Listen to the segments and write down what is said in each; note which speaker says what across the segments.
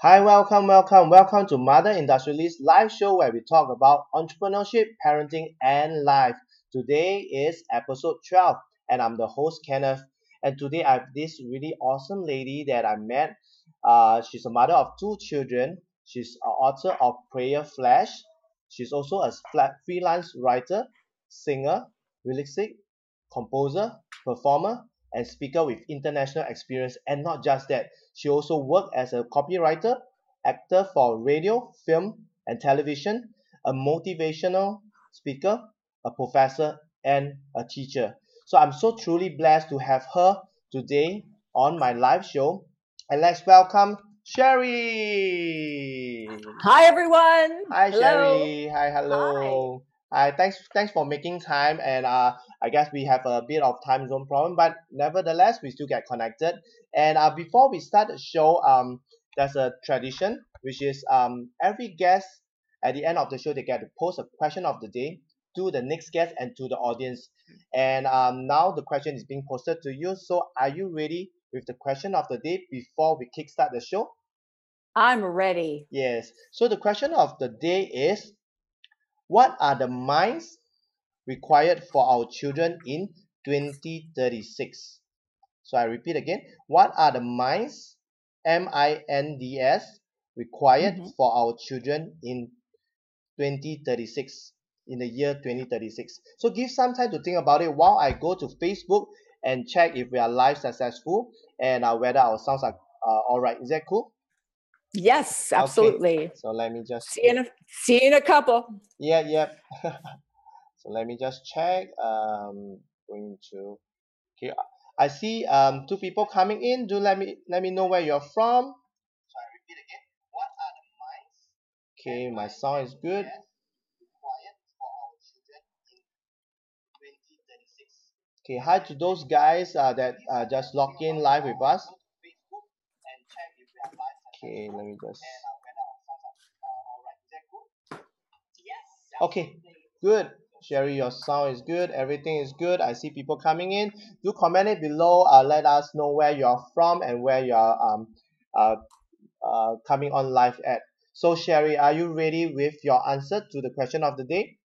Speaker 1: Hi, welcome, welcome, welcome to Mother Industrialist live show where we talk about entrepreneurship, parenting, and life. Today is episode 12, and I'm the host, Kenneth. And today I have this really awesome lady that I met. Uh, she's a mother of two children. She's an author of Prayer Flash. She's also a freelance writer, singer, lyricist, composer, performer, and speaker with international experience. And not just that, she also worked as a copywriter, actor for radio, film, and television, a motivational speaker, a professor, and a teacher. So I'm so truly blessed to have her today on my live show. And let's welcome Sherry.
Speaker 2: Hi everyone.
Speaker 1: Hi
Speaker 2: Hello.
Speaker 1: Sherry. Hi, hello. Hi. Thanks thanks for making time and uh I guess we have a bit of time zone problem, but nevertheless we still get connected. And uh before we start the show, um there's a tradition which is um every guest at the end of the show they get to post a question of the day to the next guest and to the audience. And um now the question is being posted to you. So are you ready with the question of the day before we kickstart the show?
Speaker 2: I'm ready.
Speaker 1: Yes. So the question of the day is what are the minds required for our children in 2036? So I repeat again. What are the minds, M I N D S, required
Speaker 2: Mhm.
Speaker 1: for our children in 2036? In the year 2036. So give some time to think about it while I go to Facebook and check if we are live successful and uh, whether our sounds are uh, all right. Is that cool?
Speaker 2: Yes,
Speaker 1: Okay.
Speaker 2: absolutely.
Speaker 1: So let me just
Speaker 2: See you in a see you in a couple.
Speaker 1: Yeah, yep. so let me just check. Um, going to okay. I see um two people coming in. Do let me let me know where you're from. So I repeat again. What are the minds? Okay, my sound is good. Required for our children in 2036. Okay, hi to those guys uh, that uh, just logged in live with us. Okay, let me just. Okay, good. Sherry, your sound is good. Everything is good. I see people coming in. Do comment it below. Uh, let us know where you're from and where you're um uh, uh coming on live at. So Sherry, are you ready with your answer to the question of the day?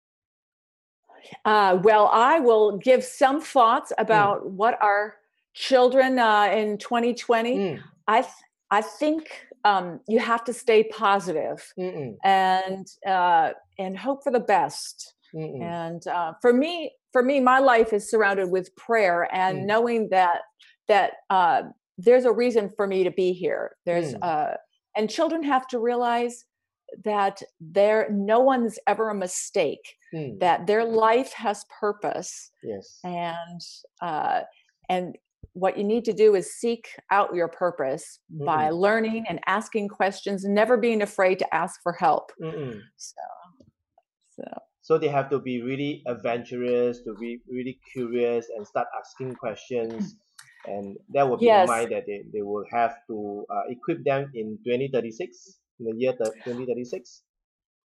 Speaker 2: Uh, well, I will give some thoughts about what our children uh, in 2020.
Speaker 1: Mm,
Speaker 2: I th- I think um, you have to stay positive and uh, and hope for the best.
Speaker 1: mm, mm.
Speaker 2: and uh, for me for me my life is surrounded with prayer and
Speaker 1: Mm.
Speaker 2: knowing that that uh, there's a reason for me to be here there's
Speaker 1: Mm.
Speaker 2: uh, and children have to realize that there no one's ever a mistake
Speaker 1: Mm,
Speaker 2: that their life has purpose
Speaker 1: Yes.
Speaker 2: and uh, and what you need to do is seek out your purpose by learning and asking questions never being afraid to ask for help
Speaker 1: Mm, mm.
Speaker 2: so so
Speaker 1: So they have to be really adventurous, to be really curious and start asking questions. And that will be the mind that they, they will have to uh, equip them in 2036, in the year 2036.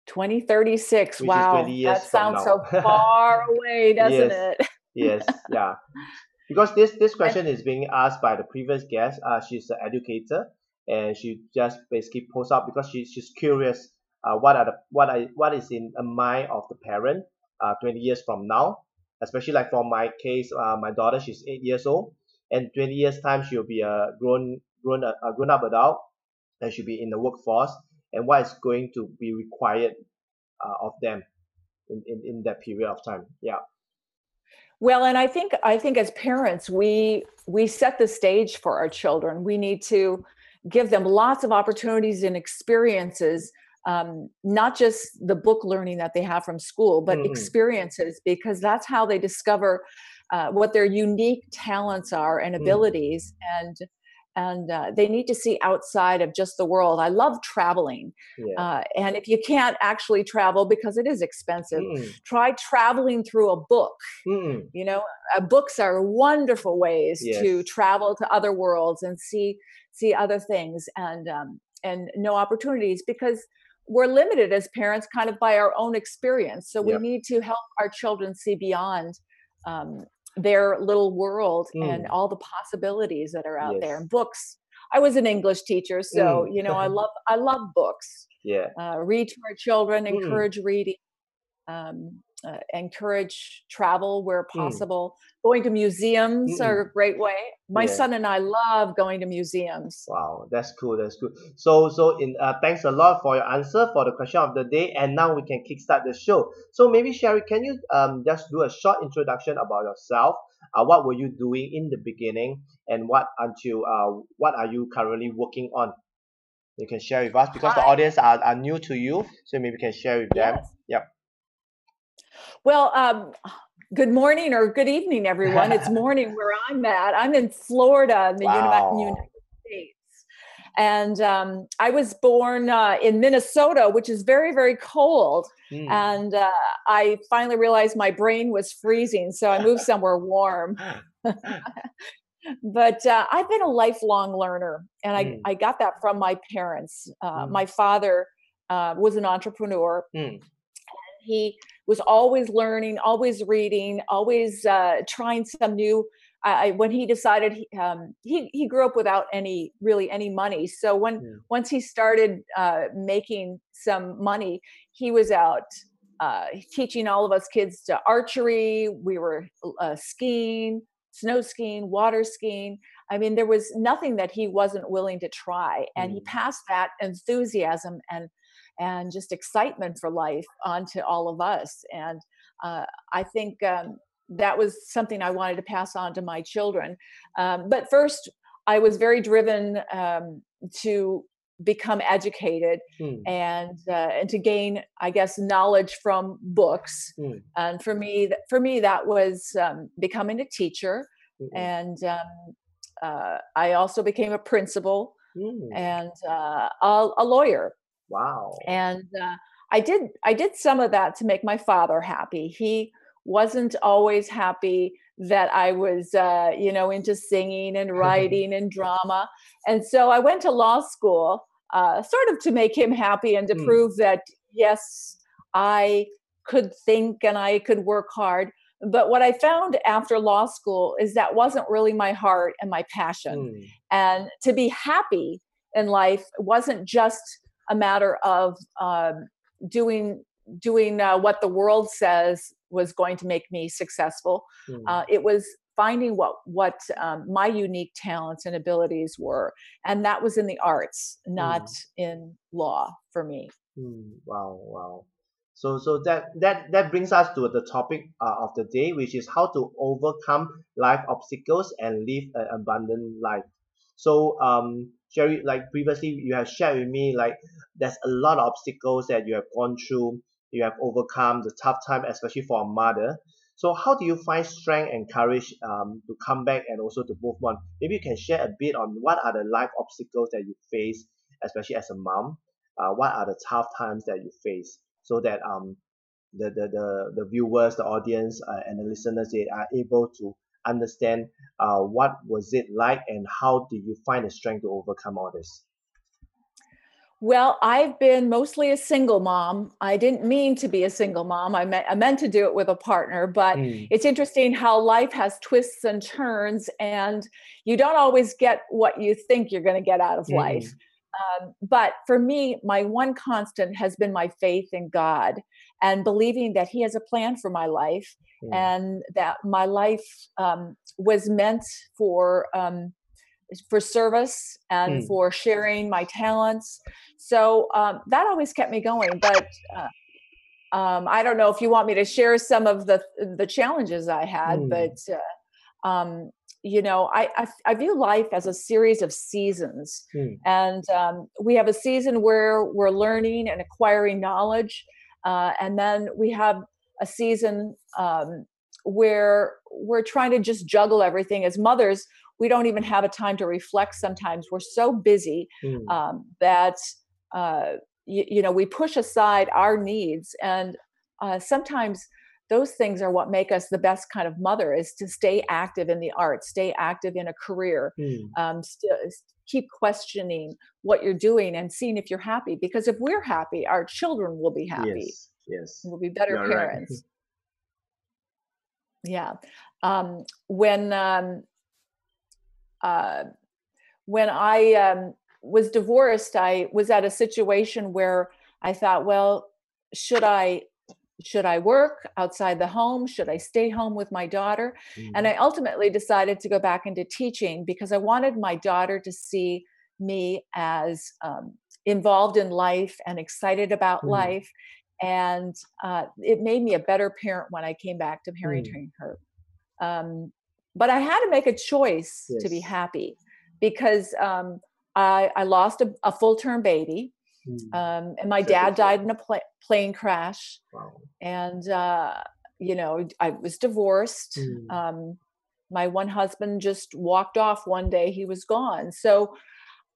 Speaker 2: 2036.
Speaker 1: Which
Speaker 2: wow.
Speaker 1: 20
Speaker 2: that sounds so far away, doesn't
Speaker 1: Yes.
Speaker 2: it?
Speaker 1: Yes, yeah. Because this, this question is being asked by the previous guest. Uh, she's an educator and she just basically posts up because she, she's curious uh, what are the what are what is in the mind of the parent uh, 20 years from now. Especially like for my case uh, my daughter she's eight years old and 20 years time she'll be a grown grown a grown up adult and she'll be in the workforce. And what is going to be required uh, of them in, in, in that period of time. Yeah
Speaker 2: Well, and I think I think as parents, we we set the stage for our children. We need to give them lots of opportunities and experiences, um, not just the book learning that they have from school, but
Speaker 1: Mhm.
Speaker 2: experiences, because that's how they discover uh, what their unique talents are and
Speaker 1: Mm.
Speaker 2: abilities, and and uh, they need to see outside of just the world. I love traveling,
Speaker 1: yeah
Speaker 2: uh, and if you can't actually travel because it is expensive,
Speaker 1: Mm-mm.
Speaker 2: try traveling through a book
Speaker 1: Mm-mm.
Speaker 2: you know uh, books are wonderful ways to travel to other worlds and see see other things and um, and no opportunities because we're limited as parents kind of by our own experience so we
Speaker 1: Yep.
Speaker 2: need to help our children see beyond um, their little world and
Speaker 1: Mm.
Speaker 2: all the possibilities that are out there
Speaker 1: Yes.
Speaker 2: and books I was an English teacher, so
Speaker 1: Mm.
Speaker 2: you know I love I love books.
Speaker 1: yeah.
Speaker 2: Uh, read to our children,
Speaker 1: Mm.
Speaker 2: encourage reading, um, uh, encourage travel where
Speaker 1: Mm.
Speaker 2: possible. Going to museums
Speaker 1: Mm-mm.
Speaker 2: are a great way. My
Speaker 1: Yeah.
Speaker 2: son and I love going to museums.
Speaker 1: Wow, that's cool. That's cool. So, so in uh, thanks a lot for your answer for the question of the day, and now we can kickstart the show. So maybe Sherry, can you um just do a short introduction about yourself? Uh, what were you doing in the beginning, and what until uh what are you currently working on? You can share with us because the audience are, are new to you, so maybe you can share with them.
Speaker 2: Yes.
Speaker 1: Yep.
Speaker 2: Well, um, good morning or good evening, everyone. It's morning where I'm at. I'm in Florida in the
Speaker 1: Wow.
Speaker 2: United States. And um, I was born uh, in Minnesota, which is very, very cold.
Speaker 1: Hmm.
Speaker 2: And uh, I finally realized my brain was freezing. So I moved somewhere warm. but uh, I've been a lifelong learner, and I,
Speaker 1: Mm.
Speaker 2: I got that from my parents. Uh,
Speaker 1: Mm.
Speaker 2: My father uh, was an entrepreneur.
Speaker 1: Hmm.
Speaker 2: He was always learning, always reading, always uh, trying some new. I, when he decided he, um, he he grew up without any really any money, so when
Speaker 1: Mm.
Speaker 2: once he started uh, making some money, he was out uh, teaching all of us kids to archery. We were uh, skiing, snow skiing, water skiing. I mean, there was nothing that he wasn't willing to try, and he
Speaker 1: Mm.
Speaker 2: passed that enthusiasm and and just excitement for life onto all of us. And uh, I think um, that was something I wanted to pass on to my children. Um, but first, I was very driven um, to become educated
Speaker 1: Hmm.
Speaker 2: and uh, and to gain, I guess, knowledge from books.
Speaker 1: Hmm.
Speaker 2: And for me, for me, that was um, becoming a teacher,
Speaker 1: Hmm.
Speaker 2: and um, uh, I also became a principal
Speaker 1: Hmm.
Speaker 2: and uh, a, a lawyer
Speaker 1: Wow.
Speaker 2: and uh, i did i did some of that to make my father happy he wasn't always happy that i was uh, you know into singing and writing and drama and so i went to law school uh, sort of to make him happy and to
Speaker 1: Hmm.
Speaker 2: prove that yes i could think and i could work hard but what i found after law school is that wasn't really my heart and my passion
Speaker 1: Hmm.
Speaker 2: and to be happy in life wasn't just a matter of um, doing doing uh, what the world says was going to make me successful.
Speaker 1: Hmm.
Speaker 2: Uh, it was finding what what um, my unique talents and abilities were, and that was in the arts, not in law for me.
Speaker 1: Hmm, wow, wow. So, so that that that brings us to the topic uh, of the day, which is how to overcome life obstacles and live an abundant life. So, um, Sherry, like previously you have shared with me, like there's a lot of obstacles that you have gone through, you have overcome the tough time, especially for a mother. So, how do you find strength and courage um, to come back and also to move on? Maybe you can share a bit on what are the life obstacles that you face, especially as a mom. Uh, what are the tough times that you face, so that um the the the, the viewers, the audience, uh, and the listeners they are able to understand uh, what was it like and how did you find the strength to overcome all this?
Speaker 2: Well, I've been mostly a single mom. I didn't mean to be a single mom. I meant I meant to do it with a partner, but
Speaker 1: Mm,
Speaker 2: it's interesting how life has twists and turns and you don't always get what you think you're going to get out of
Speaker 1: mm,
Speaker 2: life um, but for me my one constant has been my faith in god and believing that he has a plan for my life
Speaker 1: mm,
Speaker 2: and that my life um, was meant for um, for service and
Speaker 1: Mm.
Speaker 2: for sharing my talents so um, that always kept me going but uh, um, I don't know if you want me to share some of the the challenges I had,
Speaker 1: Mm.
Speaker 2: but uh, um, you know, I, I I view life as a series of seasons,
Speaker 1: mm,
Speaker 2: and um, we have a season where we're learning and acquiring knowledge, uh, and then we have a season um, where we're trying to just juggle everything. As mothers, we don't even have a time to reflect. Sometimes we're so busy
Speaker 1: mm,
Speaker 2: um, that uh, you, you know we push aside our needs and uh, sometimes those things are what make us the best kind of mother is to stay active in the arts stay active in a career
Speaker 1: mm.
Speaker 2: um, keep questioning what you're doing and seeing if you're happy because if we're happy our children will be happy
Speaker 1: Yes, yes.
Speaker 2: We'll be better
Speaker 1: You are right.
Speaker 2: parents yeah um, when um, uh, when I um, was divorced, I was at a situation where I thought, well, should I should I work outside the home? Should I stay home with my daughter? Mm. And I ultimately decided to go back into teaching because I wanted my daughter to see me as um, involved in life and excited about mm. life. And uh, it made me a better parent when I came back to parenting mm. her. Um, but I had to make a choice yes. to be happy because um, I, I, lost a, a full term baby. Mm. Um, and my dad died in a pl- plane crash. Wow. And, uh, you know, I was divorced. Mm. Um, my one husband just walked off one day, he was gone. So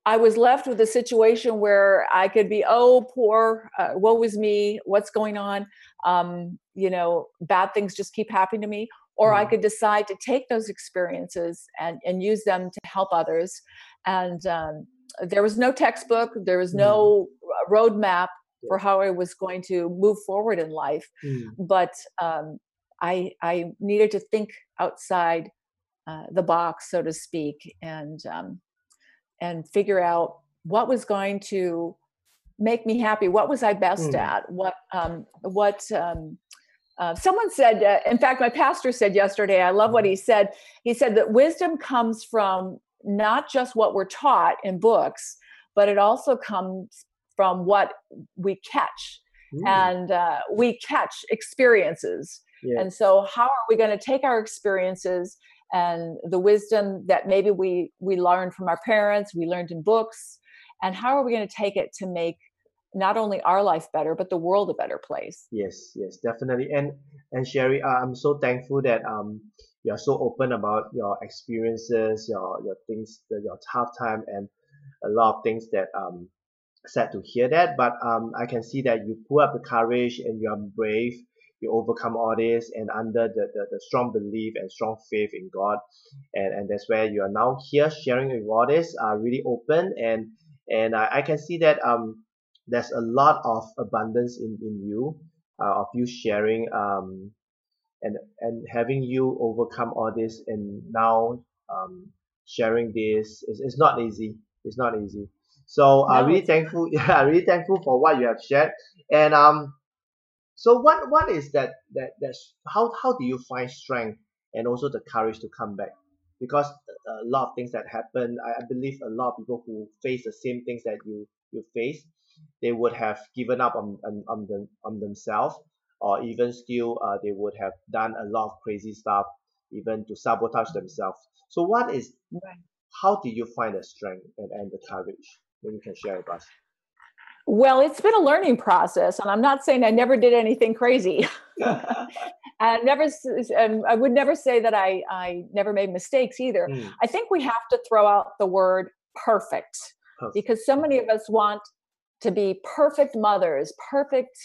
Speaker 2: I was left with a situation where I could be, oh, poor, uh, woe is me, what's going on? Um, you know, bad things just keep happening to me. Or mm. I could decide to take those experiences and, and use them to help others. And um, there was no textbook, there was no mm. roadmap for how I was going to move forward in life. Mm. But um, I, I needed to think outside uh, the box, so to speak, and um, and figure out what was going to make me happy. What was I best mm. at? What um, what um, uh, someone said, uh, in fact, my pastor said yesterday, I love what he said. He said that wisdom comes from not just what we're taught in books, but it also comes from what we catch. Mm. And uh, we catch experiences. Yeah. And so, how are we going to take our experiences and the wisdom that maybe we we learned from our parents, we learned in books, and how are we going to take it to make not only our life better but the world a better place?
Speaker 1: Yes yes definitely. And and sherry uh, i'm so thankful that um you're so open about your experiences your your things your tough time and a lot of things that um sad to hear that but um i can see that you pull up the courage and you are brave you overcome all this and under the, the, the strong belief and strong faith in God. And, and that's where you are now here sharing with all this, uh, really open and and I, I can see that um there's a lot of abundance in, in you, uh, of you sharing um, and and having you overcome all this and now um, sharing this is it's not easy. It's not easy. So I'm really thankful. Yeah, really thankful for what you have shared. And um, so what what is that that that's how how do you find strength and also the courage to come back? Because a lot of things that happen, I, I believe a lot of people who face the same things that you you face they would have given up on on, on, them, on themselves or even still uh, they would have done a lot of crazy stuff even to sabotage themselves so what is right. how do you find the strength and, and the courage maybe you can share with us
Speaker 2: well it's been a learning process and i'm not saying i never did anything crazy and never and i would never say that i i never made mistakes either mm. i think we have to throw out the word perfect, perfect. because so many of us want to be perfect mothers, perfect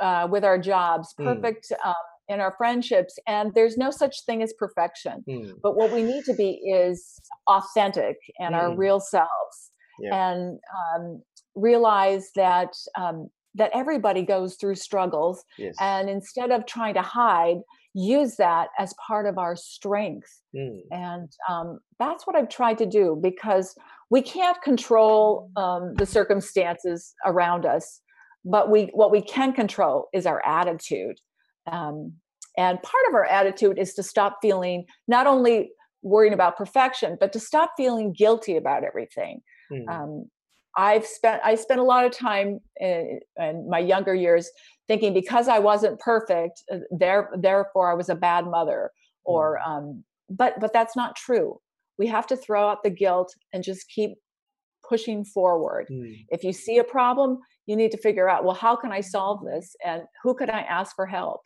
Speaker 2: uh, with our jobs, hmm. perfect mm. um, in our friendships. And there's no such thing as perfection. Mm. But what we need to be is authentic and our hmm. real selves yeah. and um, realize that. Um, that everybody goes through struggles yes. and instead of trying to hide use that as part of our strength mm. and um, that's what i've tried to do because we can't control um, the circumstances around us but we what we can control is our attitude um, and part of our attitude is to stop feeling not only worrying about perfection but to stop feeling guilty about everything mm. I've spent i spent a lot of time in, in, my younger years thinking because i wasn't perfect uh, there therefore i was a bad mother or mm. um, but but that's not true we have to throw out the guilt and just keep pushing forward. Mm. If you see a problem, you need to figure out, well, how can I solve this? And who can I ask for help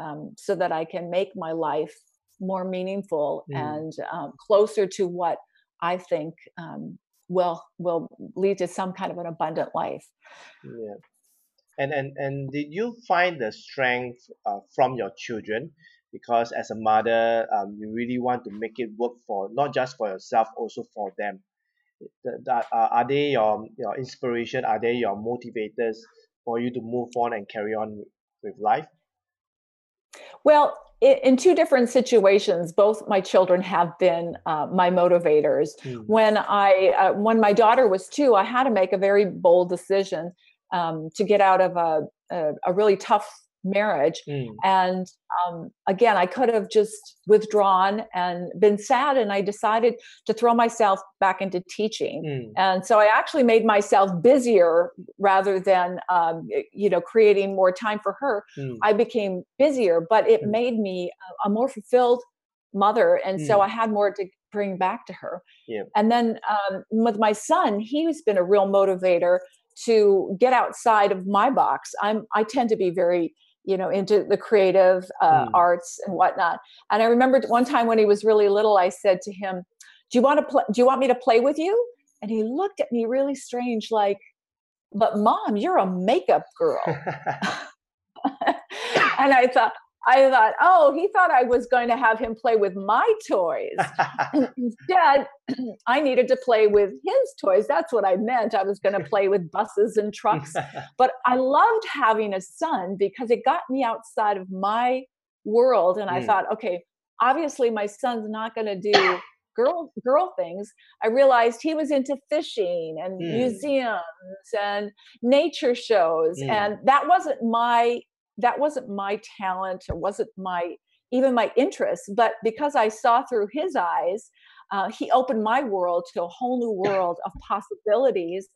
Speaker 2: um, so that I can make my life more meaningful mm. and um, closer to what I think um, will will lead to some kind of an abundant life.
Speaker 1: Yeah. And, and, and did you find the strength uh, from your children because as a mother um, you really want to make it work for not just for yourself also for them that uh, are they your your inspiration are they your motivators for you to move on and carry on with life
Speaker 2: well in two different situations both my children have been uh, my motivators mm. when i uh, when my daughter was two i had to make a very bold decision um, to get out of a, a, a really tough marriage mm. and um, again i could have just withdrawn and been sad and i decided to throw myself back into teaching mm. and so i actually made myself busier rather than um, you know creating more time for her mm. i became busier but it mm. made me a, a, more fulfilled mother and so mm. i had more to bring back to her yeah. and then um, with my son he's been a real motivator to get outside of my box i'm i tend to be very you know into the creative uh, mm. arts and whatnot. And i remember one time when he was really little i said to him do you want to play do you want me to play with you? And he looked at me really strange like but mom you're a makeup girl. And i thought I thought, oh, he thought I was going to have him play with my toys. Instead, I needed to play with his toys. That's what I meant. I was going to play with buses and trucks. but I loved having a son because it got me outside of my world. And I mm. thought, okay, obviously my son's not going to do girl girl things i realized he was into fishing and mm. museums and nature shows mm. and that wasn't my that wasn't my talent or wasn't my even my interest but because i saw through his eyes uh, he opened my world to a whole new world of possibilities.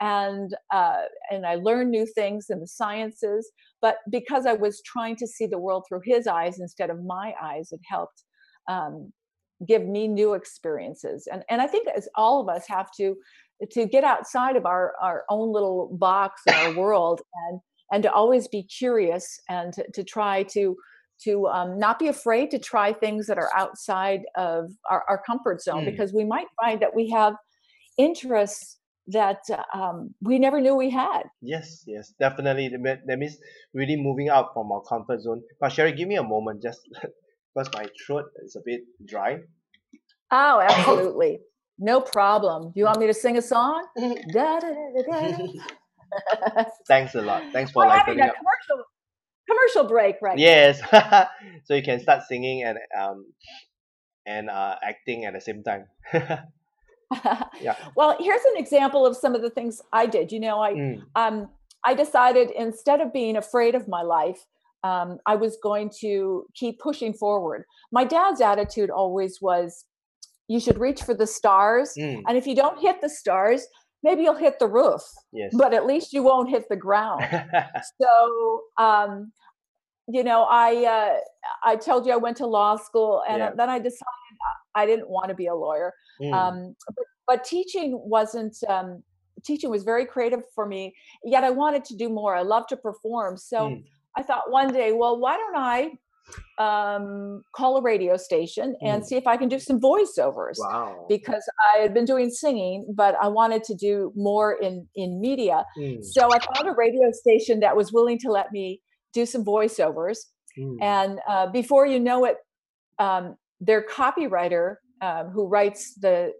Speaker 2: And uh, and i learned new things in the sciences but because i was trying to see the world through his eyes instead of my eyes it helped um, give me new experiences. And and i think as all of us have to to get outside of our our own little box in our world and and to always be curious and to, to try to to um, not be afraid to try things that are outside of our, our comfort zone mm. because we might find that we have interests that um, we never knew we had.
Speaker 1: Yes, yes, definitely. That means really moving out from our comfort zone. But Sherry, give me a moment, just because my throat is a bit dry.
Speaker 2: Oh, absolutely. no problem. Do you want me to sing a song? da, da, da,
Speaker 1: Thanks a lot. Thanks for We're
Speaker 2: like having a commercial commercial break right
Speaker 1: yes. So you can start singing and um and uh, acting at the same time.
Speaker 2: Yeah. Well here's an example of some of the things i did. You know i mm. um i decided instead of being afraid of my life um, i was going to keep pushing forward. My dad's attitude always was you should reach for the stars mm. and if you don't hit the stars maybe you'll hit the roof yes. but at least you won't hit the ground so um, you know i uh, i told you i went to law school and yeah. then i decided i didn't want to be a lawyer mm. um, but, but, teaching wasn't um, teaching was very creative for me yet i wanted to do more i love to perform so mm. i thought one day well why don't i um, call a radio station and mm. see if I can do some voiceovers. Wow. Because I had been doing singing, but I wanted to do more in in media. Mm. So I found a radio station that was willing to let me do some voiceovers. Mm. And uh, before you know it, um, their copywriter um, who writes the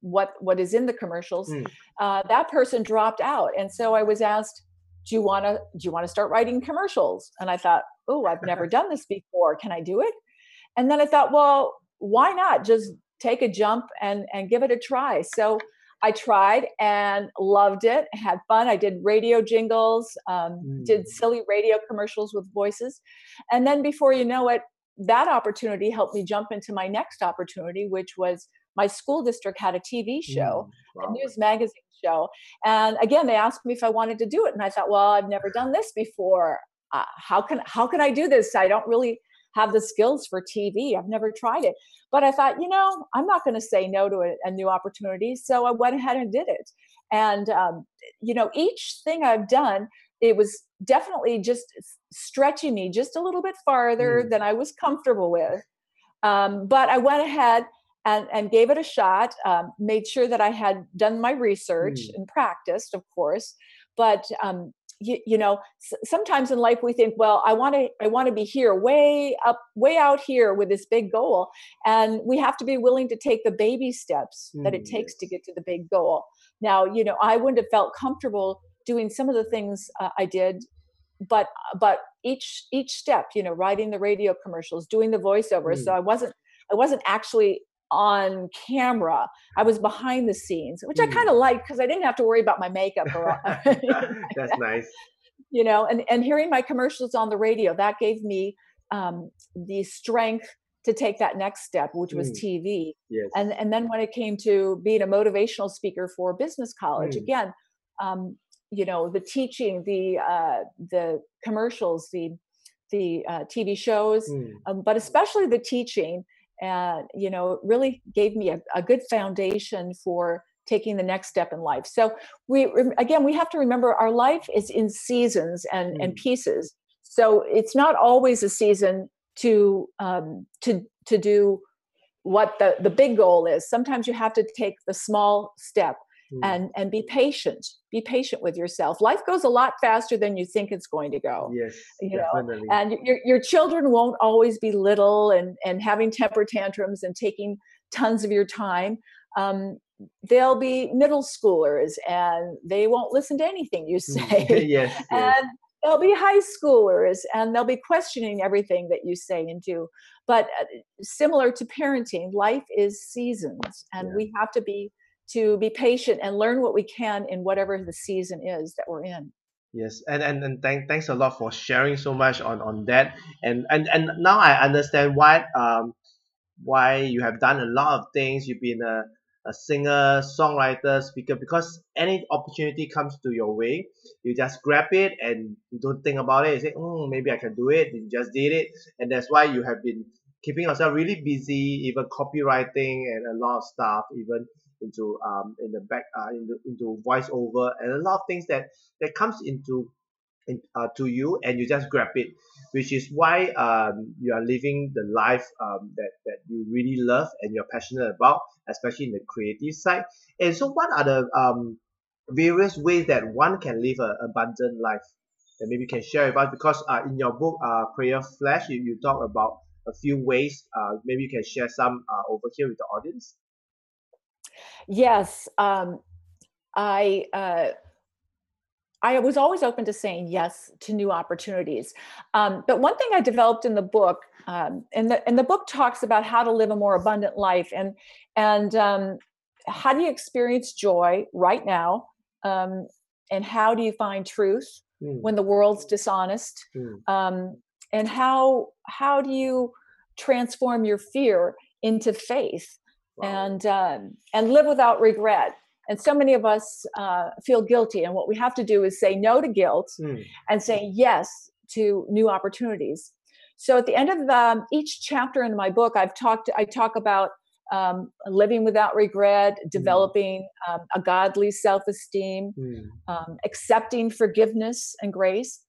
Speaker 2: what what is in the commercials, mm. uh, that person dropped out, and so I was asked do you want to do you want to start writing commercials and i thought oh i've never done this before can i do it and then i thought well why not just take a jump and and give it a try so i tried and loved it had fun i did radio jingles um, mm. did silly radio commercials with voices and then before you know it that opportunity helped me jump into my next opportunity which was my school district had a tv show mm. wow. a news magazine show. And again, they asked me if I wanted to do it, and I thought, well, I've never done this before. Uh, how can how can I do this? I don't really have the skills for TV. I've never tried it. But I thought, you know, I'm not going to say no to a, a, new opportunity. So I went ahead and did it. And, um, you know, each thing I've done, it was definitely just stretching me just a little bit farther mm. than I was comfortable with. Um, but I went ahead and, and gave it a shot, um, made sure that I had done my research mm. and practiced, of course. But um, you, you, know, s- sometimes in life we think, well, I want to, I want to be here, way up, way out here with this big goal, and we have to be willing to take the baby steps mm, that it takes yes. to get to the big goal. Now, you know, I wouldn't have felt comfortable doing some of the things uh, I did but but each each step you know writing the radio commercials doing the voiceovers mm. so i wasn't i wasn't actually on camera i was behind the scenes which mm. i kind of liked because i didn't have to worry about my makeup or
Speaker 1: that's nice
Speaker 2: you know and and hearing my commercials on the radio that gave me um, the strength to take that next step which was mm. tv
Speaker 1: yes.
Speaker 2: and and then when it came to being a motivational speaker for business college mm. again um, you know the teaching the uh, the commercials the the uh, tv shows mm. um, but especially the teaching and you know really gave me a, a good foundation for taking the next step in life. So we again we have to remember our life is in seasons and mm. and pieces. So it's not always a season to um, to to do what the the big goal is. Sometimes you have to take the small step mm. and and be patient be patient with yourself life goes a lot faster than you think it's going to go
Speaker 1: yes
Speaker 2: you definitely. know and your your children won't always be little and and having temper tantrums and taking tons of your time um, they'll be middle schoolers and they won't listen to anything you
Speaker 1: mm.
Speaker 2: say
Speaker 1: yes,
Speaker 2: yes. and they'll be high schoolers and they'll be questioning everything that you say and do but uh, similar to parenting life is seasons and yeah. we have to be to be patient and learn what we can in whatever the season is that we're in
Speaker 1: yes and and, and thank, thanks a lot for sharing so much on on that and and and now i understand why um why you have done a lot of things you've been a a singer, songwriter, speaker, because any opportunity comes to your way, you just grab it and you don't think about it. You say, oh, maybe I can do it. You just did it. And that's why you have been keeping yourself really busy, even copywriting and a lot of stuff, even into um in the back uh into, into voiceover and a lot of things that that comes into in, uh, to you and you just grab it which is why um, you are living the life um, that, that you really love and you're passionate about especially in the creative side. And so what are the um, various ways that one can live an abundant life? That maybe you can share with us because uh, in your book uh, prayer flash you, you talk about a few ways uh, maybe you can share some uh, over here with the audience
Speaker 2: yes um, i uh, I was always open to saying yes to new opportunities. Um, but one thing I developed in the book, um, and the and the book talks about how to live a more abundant life, and and um, how do you experience joy right now, um, and how do you find truth mm. when the world's dishonest, mm. and how how do you transform your fear into faith, wow. and um, and live without regret and so many of us uh, feel guilty. And what we have to do is say no to guilt mm. and say yes to new opportunities. So at the end of um, each chapter in my book, I've talked. I talk about um, living without regret, hmm. developing mm. um, a godly self-esteem, mm. accepting forgiveness and grace.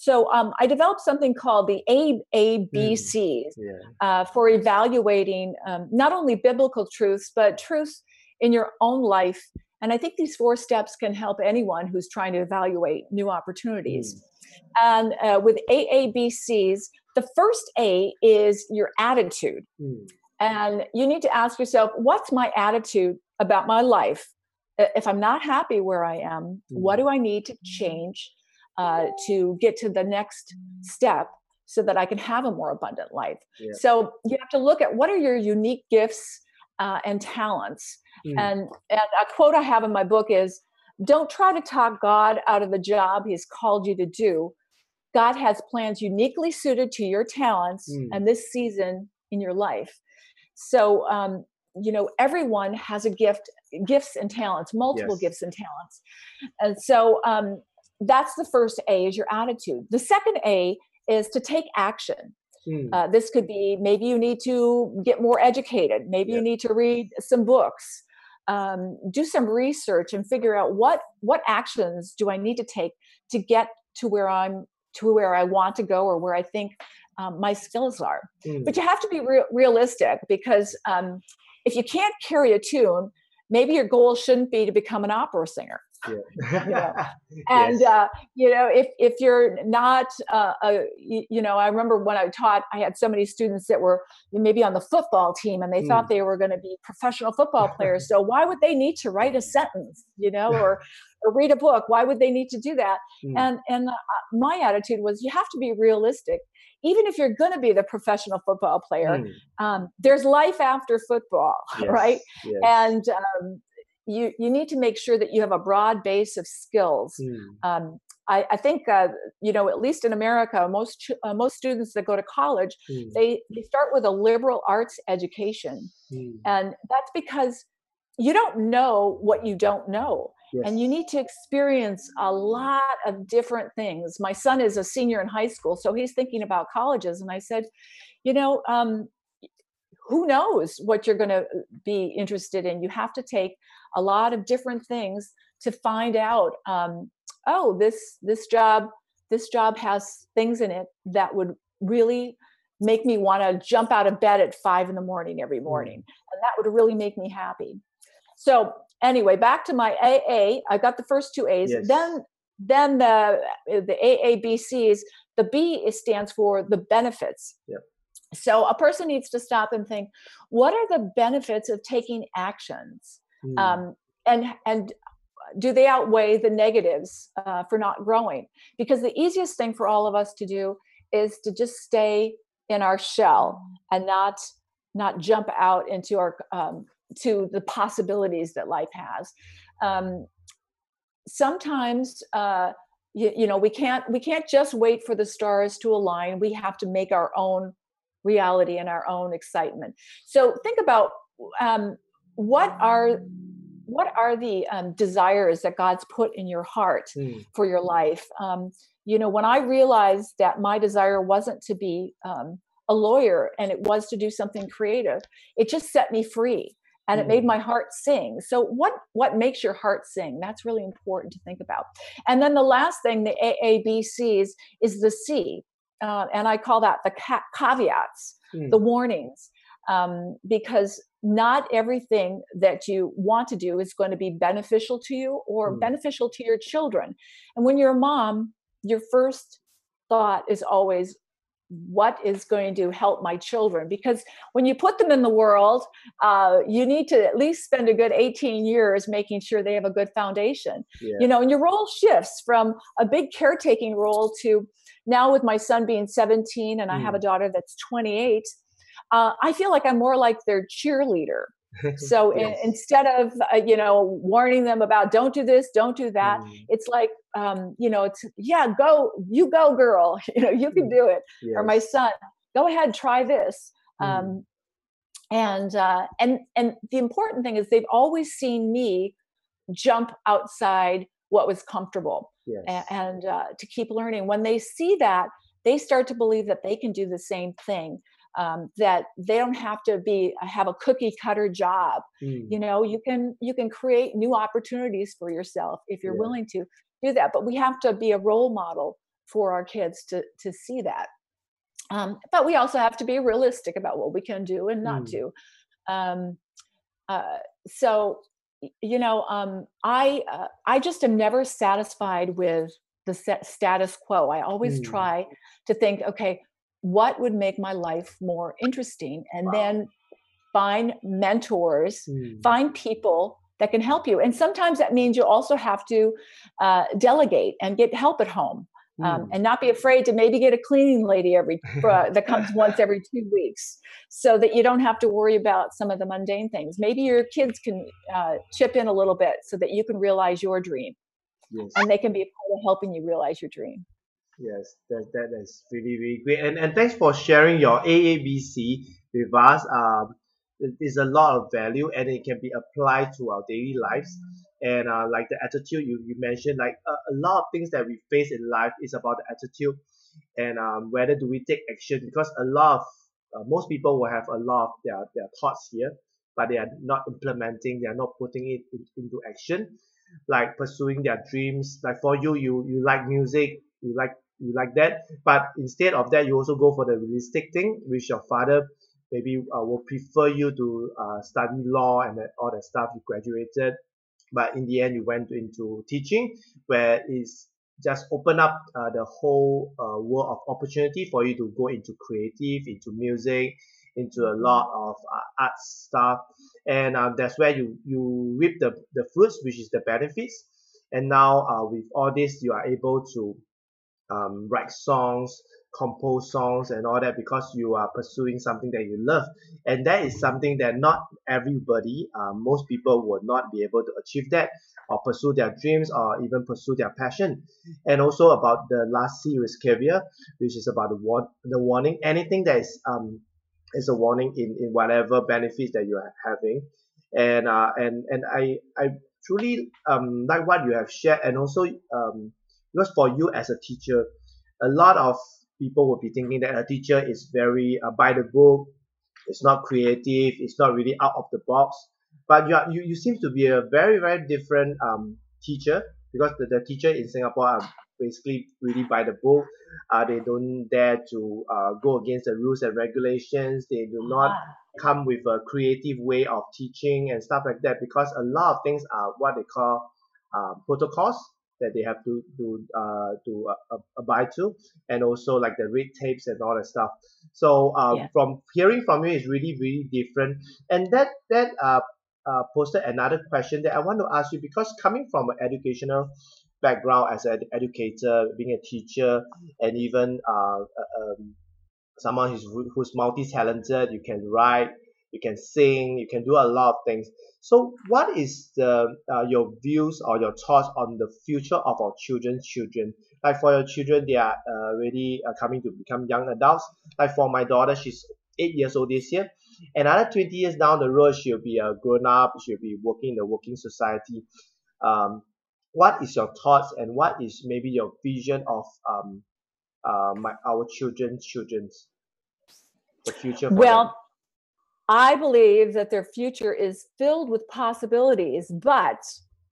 Speaker 2: So um, I developed something called the AABCs mm. yeah. uh, for evaluating um, not only biblical truths but truths in your own life. And I think these four steps can help anyone who's trying to evaluate new opportunities. Mm. And uh, with AABCs, the first A is your attitude. Mm. And you need to ask yourself, what's my attitude about my life? If I'm not happy where I am, mm. what do I need to change uh, to get to the next step so that I can have a more abundant life? Yeah. So you have to look at what are your unique gifts uh, and talents Mm. And, and a quote I have in my book is don't try to talk God out of the job he's called you to do. God has plans uniquely suited to your talents mm. and this season in your life. So, um, you know, everyone has a gift, gifts and talents, multiple yes. gifts and talents. And so um, that's the first A is your attitude. The second A is to take action. Mm. Uh, this could be maybe you need to get more educated. Maybe you need to read some books um, do some research and figure out what what actions do I need to take to get to where I'm to where I want to go or where I think um, my skills are. Mm. But you have to be re- realistic because um, if you can't carry a tune, maybe your goal shouldn't be to become an opera singer
Speaker 1: yeah.
Speaker 2: you know? and
Speaker 1: yes.
Speaker 2: uh, you know if if you're not uh, a, you, you, know i remember when i taught i had so many students that were maybe on the football team and they mm. thought they were going to be professional football players so why would they need to write a sentence you know or or read a book why would they need to do that mm. and and uh, my attitude was you have to be realistic even if you're going to be the professional football player mm. um, there's life after football yes. right yes. and um, you you need to make sure that you have a broad base of skills. Mm. Um, I, I, think uh, you know at least in America, most uh, most students that go to college mm. they they start with a liberal arts education, mm. and that's because you don't know what you don't know. Yes. And you need to experience a lot of different things. My son is a senior in high school, so he's thinking about colleges. And I said, you know, um, who knows what you're going to be interested in? You have to take a lot of different things to find out um, oh this this job this job has things in it that would really make me want to jump out of bed at five in the morning every mm. morning and that would really make me happy so anyway back to my aa i got the first two a's yes. then then the the aabcs the b stands for the benefits
Speaker 1: yep.
Speaker 2: so a person needs to stop and think what are the benefits of taking actions mm. um, and and do they outweigh the negatives uh, for not growing? Because the easiest thing for all of us to do is to just stay in our shell and not not jump out into our um, to the possibilities that life has. Um, sometimes uh, you, you know we can't we can't just wait for the stars to align. We have to make our own reality and our own excitement. So think about um, what are what are the um, desires that god's put in your heart mm. for your life um, you know when i realized that my desire wasn't to be um, a lawyer and it was to do something creative it just set me free and it made hmm. my heart sing so what what makes your heart sing that's really important to think about and then the last thing the aabcs is the c uh, and i call that the ca- caveats mm. the warnings um, because not everything that you want to do is going to be beneficial to you or mm. beneficial to your children. And when you're a mom, your first thought is always, what is going to help my children because when you put them in the world uh, you need to at least spend a good 18 years making sure they have a good foundation yeah. you know and your role shifts from a big caretaking role to now with my son being 17 and mm. i have a mm. daughter that's 28 uh, I feel like I'm more like their cheerleader. So yes. in, instead of uh, you know warning them about don't do this, don't do that, mm. it's like um, you know it's yeah go you go girl you know you can mm. do it. Yes. Or my son, go ahead try this. Mm. Um, and uh, and and the important thing is they've always seen me jump outside what was comfortable yes. and, and uh, to keep learning. When they see that, they start to believe that they can do the same thing um, that they don't have to be uh, have a cookie cutter job mm. you know you can you can create new opportunities for yourself if you're yeah. willing to do that but we have to be a role model for our kids to to see that um, but we also have to be realistic about what we can do and not mm. do um, uh, so you know um, i uh, i just am never satisfied with the status quo i always mm. try to think okay what would make my life more interesting and wow. then find mentors mm. find people that can help you and sometimes that means you also have to uh, delegate and get help at home um, mm. and not be afraid to maybe get a cleaning lady every uh, that comes once every two weeks so that you don't have to worry about some of the mundane things maybe your kids can uh, chip in a little bit so that you can realize your dream yes. and they can be a part of helping you realize your dream
Speaker 1: Yes, that that is really really great, and and thanks for sharing your AABC with us. Um, it is a lot of value, and it can be applied to our daily lives. And uh, like the attitude you, you mentioned, like a, a lot of things that we face in life is about the attitude, and um, whether do we take action because a lot of uh, most people will have a lot of their, their thoughts here, but they are not implementing, they are not putting it in, into action, like pursuing their dreams. Like for you, you you like music, you like you like that but instead of that you also go for the realistic thing which your father maybe uh, will prefer you to uh, study law and all that stuff. You graduated, but in the end you went into teaching, where it's just open up uh, the whole uh, world of opportunity for you to go into creative, into music, into a lot of uh, art stuff, and uh, that's where you you reap the the fruits, which is the benefits. And now with all this, you are able to um, write songs, compose songs and all that because you are pursuing something that you love. And that is something that not everybody uh, most people would not be able to achieve that or pursue their dreams or even pursue their passion. And also about the last C is career which is about the, war- the warning anything that is um is a warning in, in whatever benefits that you are having. And uh and and I I truly um like what you have shared and also um because for you as a teacher a lot of people will be thinking that a teacher is very uh, by the book it's not creative it's not really out of the box. But you, are, you you seem to be a very very different um teacher because the, the teacher in singapore are basically really by the book. Uh, they don't dare to uh, go against the rules and regulations. They do not
Speaker 2: Ah,
Speaker 1: come with a creative way of teaching and stuff like that because a lot of things are what they call uh, protocols that they have to to uh, to uh, abide to and also like the red tapes and all that stuff so uh,
Speaker 2: Yeah.
Speaker 1: from hearing from you is really really different and that that uh, uh, posted another question that I want to ask you because coming from an educational background as an educator being a teacher and even uh, uh, um, someone who's who's multi-talented you can write you can sing you can do a lot of things. So what is the uh, your views or your thoughts on the future of our children's children? Like for your children they are uh, already uh, coming to become young adults. Like for my daughter she's eight years old this year. Another 20 years down the road she'll be a grown up she'll be working in the working society. Um, what is your thoughts and what is maybe your vision of um, uh, my our children's children's the future for them?
Speaker 2: Well, I believe that their future is filled with possibilities, but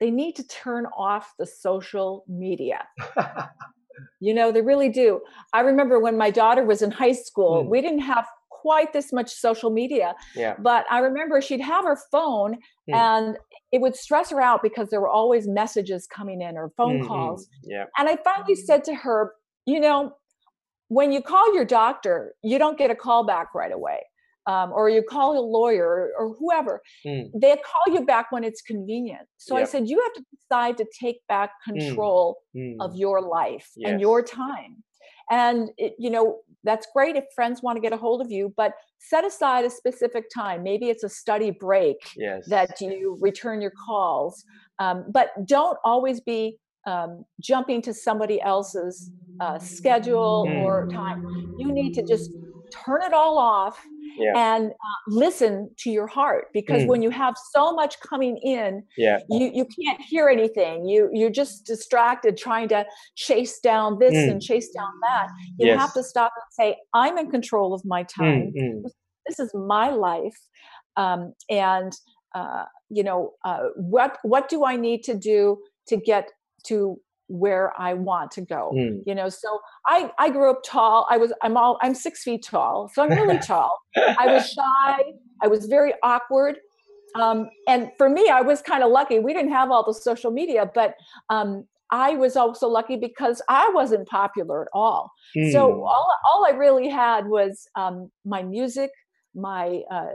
Speaker 2: they need to turn off the social media. You know, they really do. I remember when my daughter was in high school,
Speaker 1: Mm.
Speaker 2: we didn't have quite this much social media,
Speaker 1: yeah
Speaker 2: but I remember she'd have her phone
Speaker 1: Mm.
Speaker 2: and it would stress her out because there were always messages coming in or phone
Speaker 1: Mm, mm,
Speaker 2: calls.
Speaker 1: yeah
Speaker 2: And I finally said to her, you know, when you call your doctor, you don't get a call back right away. Um, or you call a lawyer or, or whoever,
Speaker 1: Mm,
Speaker 2: they call you back when it's convenient. So I said, you have to decide to take back control
Speaker 1: mm,
Speaker 2: of your life and your time. And it, you know, that's great if friends want to get a hold of you, but set aside a specific time. Maybe it's a study break
Speaker 1: yes
Speaker 2: that you return your calls. Um, but don't always be um, jumping to somebody else's uh, schedule
Speaker 1: Mm.
Speaker 2: or time. You need to just turn it all off
Speaker 1: Yeah.
Speaker 2: and uh, listen to your heart because
Speaker 1: Mm.
Speaker 2: when you have so much coming in
Speaker 1: yeah
Speaker 2: you you can't hear anything you you're just distracted trying to chase down this
Speaker 1: Mm.
Speaker 2: and chase down that you
Speaker 1: yes
Speaker 2: have to stop and say i'm in control of my time
Speaker 1: mm, mm,
Speaker 2: this is my life um, and uh, you know uh, what what do i need to do to get to where i want to go
Speaker 1: mm.
Speaker 2: you know so i i grew up tall i was i'm all i'm six feet tall so i'm really tall i was shy i was very awkward um, and for me i was kind of lucky we didn't have all the social media but um, i was also lucky because i wasn't popular at all so
Speaker 1: Mm.
Speaker 2: all, all I really had was um, my music, my uh,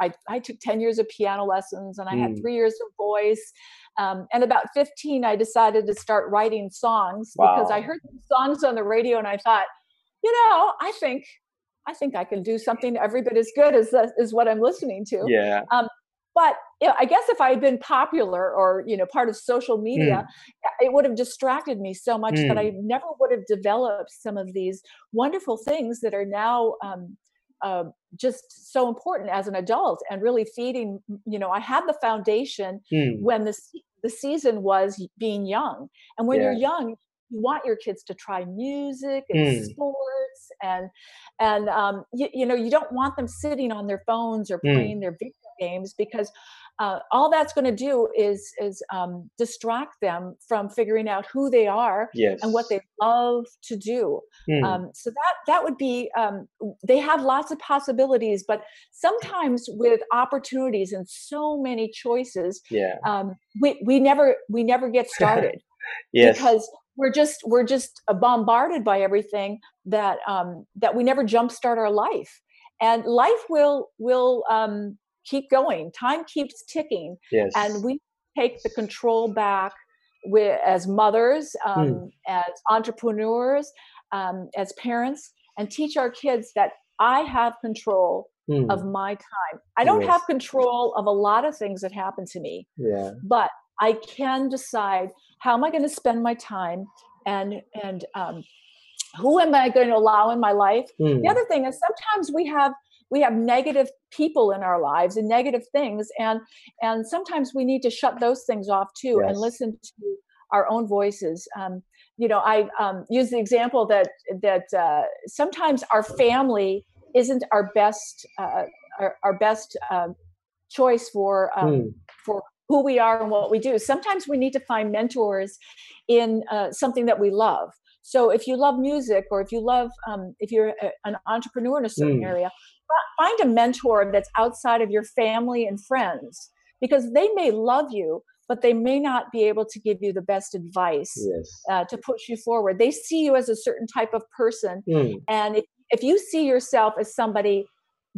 Speaker 2: I, I took 10 years of piano lessons and I had
Speaker 1: Mm.
Speaker 2: three years of voice. Um, and about 15, I decided to start writing songs because I heard songs on the radio and I thought, you know, I think I think I can do something. Every bit as good as this is what I'm listening to.
Speaker 1: yeah.
Speaker 2: But you know, I guess if I had been popular or you know part of social media, it would have distracted me so much that I never would have developed some of these wonderful things that are now um, uh, just so important as an adult and really feeding. You know, I had the foundation
Speaker 1: Mm.
Speaker 2: when the the season was being young, and when you're young, you want your kids to try music and
Speaker 1: Mm.
Speaker 2: sports and and um, you, you know you don't want them sitting on their phones or
Speaker 1: Mm.
Speaker 2: playing their video games because uh, all that's going to do is is um, distract them from figuring out who they are
Speaker 1: yes.
Speaker 2: and what they love to do.
Speaker 1: Hmm.
Speaker 2: Um, so that that would be um, they have lots of possibilities, but sometimes with opportunities and so many choices,
Speaker 1: yeah.
Speaker 2: um, we we never we never get started
Speaker 1: yes.
Speaker 2: because we're just we're just bombarded by everything that um, that we never jumpstart our life, and life will will um, keep going. Time keeps ticking,
Speaker 1: yes.
Speaker 2: and we take the control back with, as mothers, um,
Speaker 1: Mm.
Speaker 2: as entrepreneurs, um, as parents, and teach our kids that I have control
Speaker 1: Hmm.
Speaker 2: of my time. I don't
Speaker 1: Yes.
Speaker 2: have control of a lot of things that happen to me,
Speaker 1: yeah.
Speaker 2: but I can decide how am I going to spend my time and and um, who am I going to allow in my life.
Speaker 1: Hmm.
Speaker 2: The other thing is sometimes we have we have negative people in our lives and negative things and and sometimes we need to shut those things off too and listen to our own voices um, you know i um, use the example that that uh, sometimes our family isn't our best uh, our, our best uh, choice for um,
Speaker 1: Hmm.
Speaker 2: for who we are and what we do sometimes we need to find mentors in uh, something that we love so if you love music or if you love um, if you're a, an entrepreneur in a certain
Speaker 1: Mm.
Speaker 2: area find a mentor that's outside of your family and friends because they may love you but they may not be able to give you the best advice
Speaker 1: Yes.
Speaker 2: uh, to push you forward they see you as a certain type of person
Speaker 1: Hmm.
Speaker 2: and if, if you see yourself as somebody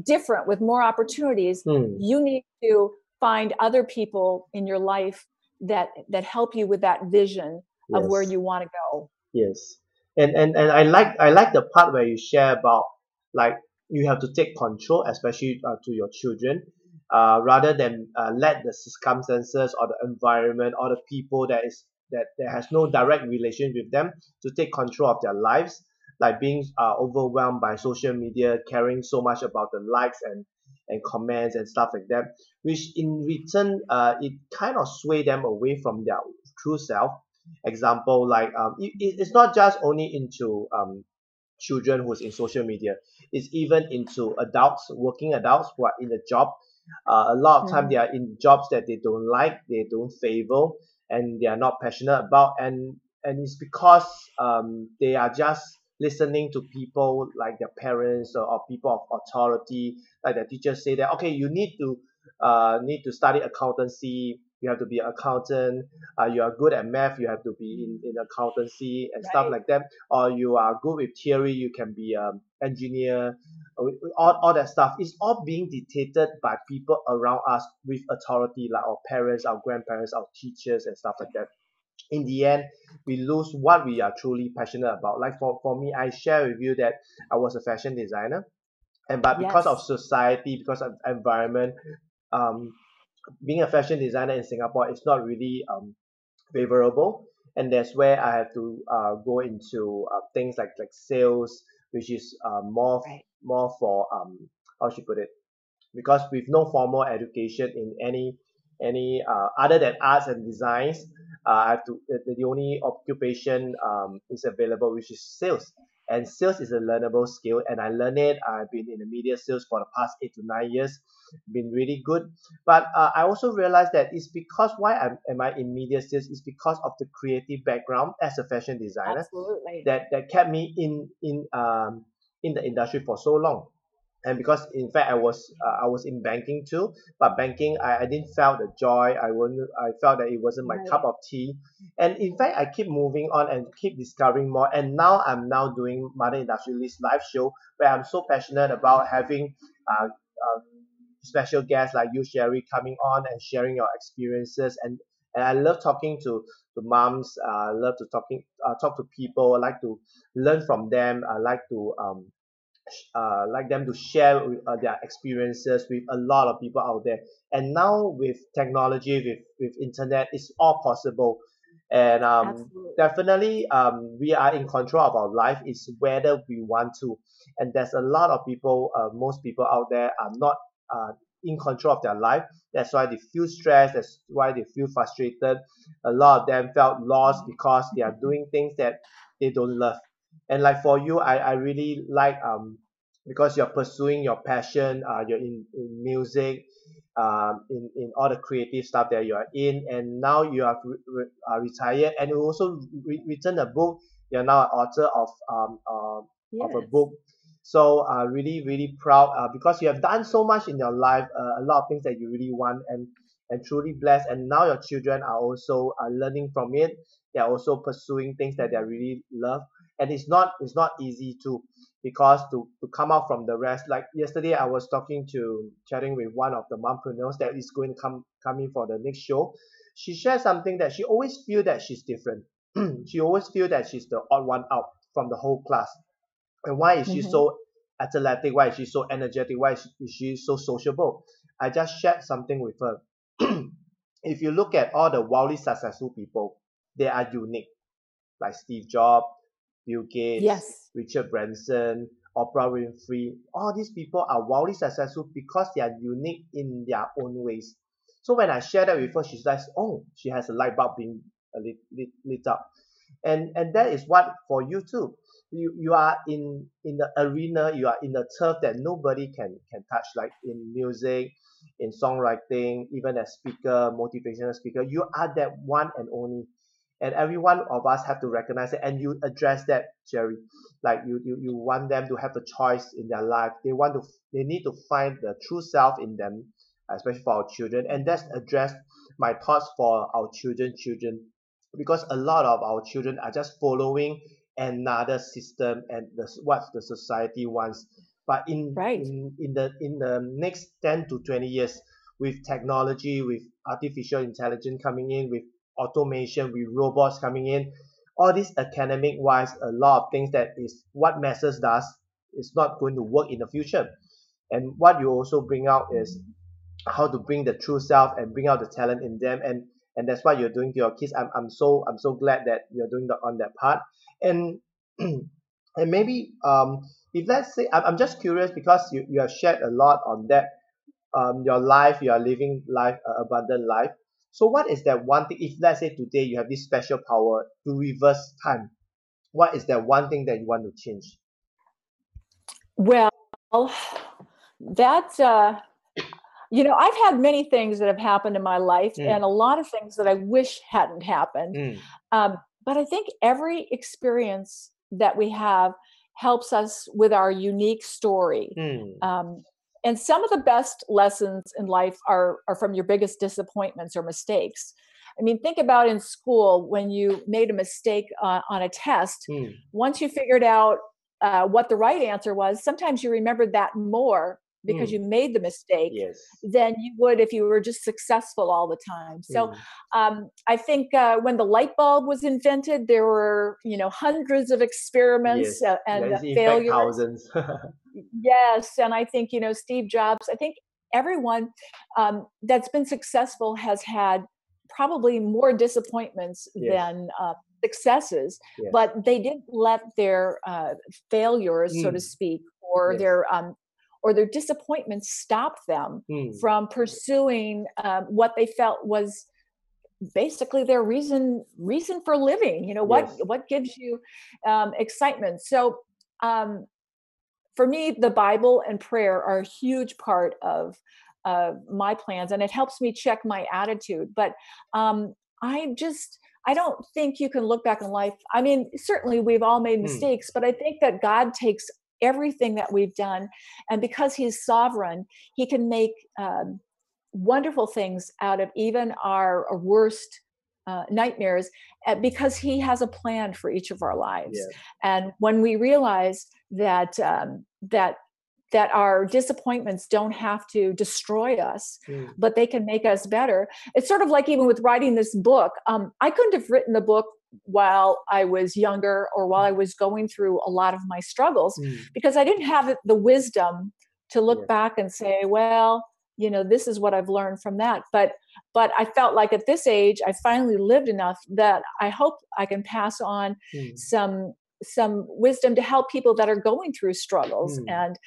Speaker 2: different with more opportunities
Speaker 1: Hmm.
Speaker 2: you need to find other people in your life that that help you with that vision of where you want to go
Speaker 1: Yes, and and and I like I like the part where you share about like you have to take control, especially uh, to your children, uh, rather than uh, let the circumstances or the environment or the people that is that that has no direct relation with them to take control of their lives, like being uh, overwhelmed by social media, caring so much about the likes and and comments and stuff like that, which in return uh, it kind of sway them away from their true self. Example like um it, it- it's not just only into um children who's in social media it's even into adults working adults who are in a job uh, a lot of time
Speaker 2: Mhm.
Speaker 1: they are in jobs that they don't like they don't favor and they are not passionate about and and it's because um they are just listening to people like their parents or, or people of authority like the teachers say that okay you need to uh need to study accountancy you have to be an accountant uh, you are good at math you have to be in, in accountancy and stuff like that or you are good with theory you can be an engineer uh, all, all that stuff. Is all being dictated by people around us with authority like our parents our grandparents our teachers and stuff like that. In the end we lose what we are truly passionate about. Like for, for me i share with you that i was a fashion designer and but because of society because of environment um being a fashion designer in Singapore is not really um favorable. And that's where I have to uh go into uh, things like like sales which is uh more
Speaker 2: Right.
Speaker 1: more for um how should I put it? Because with no formal education in any any uh, other than arts and designs uh, I have to the, the only occupation um, is available which is sales and sales is a learnable skill and I learned it. I've been in the media sales for the past eight to nine years. Been really good. But uh, I also realized that it's because why am, am I in media sales? Is because of the creative background as a fashion designer
Speaker 2: Absolutely.
Speaker 1: that that kept me in in um in the industry for so long and because in fact I was uh, I was in banking too but banking I, I didn't felt the joy. I wouldn't I felt that it wasn't my
Speaker 2: Right.
Speaker 1: cup of tea. And in fact I keep moving on and keep discovering more. And now I'm now doing Mother Industrialist live show where I'm so passionate about having uh, uh special guests like you Sherry coming on and sharing your experiences. And and I love talking to to moms. Uh, I love to talking uh, talk to people. I like to learn from them. I like to um uh, like them to share uh, their experiences with a lot of people out there. And now with technology with with internet it's all possible. And um definitely um we are in control of our life. It's whether we want to. And there's a lot of people uh, most people out there are not uh, in control of their life. That's why they feel stressed. That's why they feel frustrated. A lot of them felt lost because they are doing things that they don't love and like for you I, I really like um because you're pursuing your passion uh you're in, in music um, in in all the creative stuff that you are in, and now you have re- re- uh, retired, and you also re- written a book. You're now an author of um, uh,
Speaker 2: yes.
Speaker 1: of a book. So uh, really, really proud uh, because you have done so much in your life, uh, a lot of things that you really want, and and truly blessed. And now your children are also uh, learning from it. They are also pursuing things that they really love, and it's not it's not easy to because to, to come out from the rest. Like yesterday i was talking to chatting with one of the mompreneurs that is going to come come in for the next show. She shared something that she always feel that she's different. She always feel that she's the odd one out from the whole class. And why is she
Speaker 2: Mhm.
Speaker 1: so athletic? Why is she so energetic? Why is she, is she so sociable? I just shared something with her. If you look at all the wildly successful people they are unique. Like steve jobs bill gates
Speaker 2: yes
Speaker 1: Richard Branson, Oprah Winfrey, all these people are wildly successful because they are unique in their own ways. So when I share that with her, she's like, oh, she has a light bulb being uh, lit, lit, lit up. And and that is what for you too. You you are in in the arena, you are in the turf that nobody can can touch, like in music, in songwriting, even as speaker, motivational speaker, you are that one and only. And every one of us have to recognize it and you address that, Sherry. Like you, you you want them to have a choice in their life. They want to they need to find the true self in them especially for our children. And that's address my thoughts for our children children. Because a lot of our children are just following another system and the, what the society wants. But in,
Speaker 2: Right.
Speaker 1: in in the in the next 10 to 20 years with technology with artificial intelligence coming in with automation with robots coming in. All these academic wise a lot of things that is what masters does is not going to work in the future. And what you also bring out is how to bring the true self and bring out the talent in them. And and that's what you're doing to your kids. I'm, I'm so i'm so glad that you're doing that on that part. And and maybe um if let's say I'm, I'm just curious because you, you have shared a lot on that um your life you are living life uh, abundant life so what is that one thing if let's say today you have this special power to reverse time what is that one thing that you want to change
Speaker 2: Well, that uh, you know, I've had many things that have happened in my life,
Speaker 1: Mm.
Speaker 2: and a lot of things that I wish hadn't happened.
Speaker 1: Mm,
Speaker 2: Um, but I think every experience that we have helps us with our unique story.
Speaker 1: mm,
Speaker 2: Um, and some of the best lessons in life are are from your biggest disappointments or mistakes. I mean, think about in school when you made a mistake uh, on a test.
Speaker 1: mm,
Speaker 2: Once you figured out uh, what the right answer was, sometimes you remembered that more because
Speaker 1: Mm.
Speaker 2: you made the mistake
Speaker 1: yes
Speaker 2: than you would if you were just successful all the time. So
Speaker 1: Mm,
Speaker 2: um, I think uh, when the light bulb was invented, there were you know hundreds of experiments
Speaker 1: yes
Speaker 2: uh, and
Speaker 1: yes,
Speaker 2: uh, failures.
Speaker 1: thousands
Speaker 2: Yes, and I think you know Steve Jobs. I think everyone um, that's been successful has had probably more disappointments
Speaker 1: Yes.
Speaker 2: than uh, successes,
Speaker 1: yes
Speaker 2: but they didn't let their uh, failures, so to
Speaker 1: Mm.
Speaker 2: speak, or
Speaker 1: Yes.
Speaker 2: their um, or their disappointments stop them
Speaker 1: Mm,
Speaker 2: from pursuing um, what they felt was basically their reason reason for living you know what what gives you um, excitement so um, for me the bible and prayer are a huge part of uh, my plans and it helps me check my attitude but um, i just i don't think you can look back in life i mean certainly we've all made
Speaker 1: Mm.
Speaker 2: mistakes but i think that god takes everything that we've done and because he's sovereign he can make um, wonderful things out of even our worst uh, nightmares because he has a plan for each of our lives
Speaker 1: yes
Speaker 2: and when we realize that um, that that our disappointments don't have to destroy us
Speaker 1: Mm,
Speaker 2: but they can make us better. It's sort of like even with writing this book um, i couldn't have written the book while i was younger or while i was going through a lot of my struggles
Speaker 1: mm,
Speaker 2: because i didn't have the wisdom to look
Speaker 1: Yes.
Speaker 2: back and say well you know this is what i've learned from that. But but i felt like at this age i finally lived enough that i hope i can pass on
Speaker 1: mm,
Speaker 2: some some wisdom to help people that are going through struggles
Speaker 1: Mm.
Speaker 2: and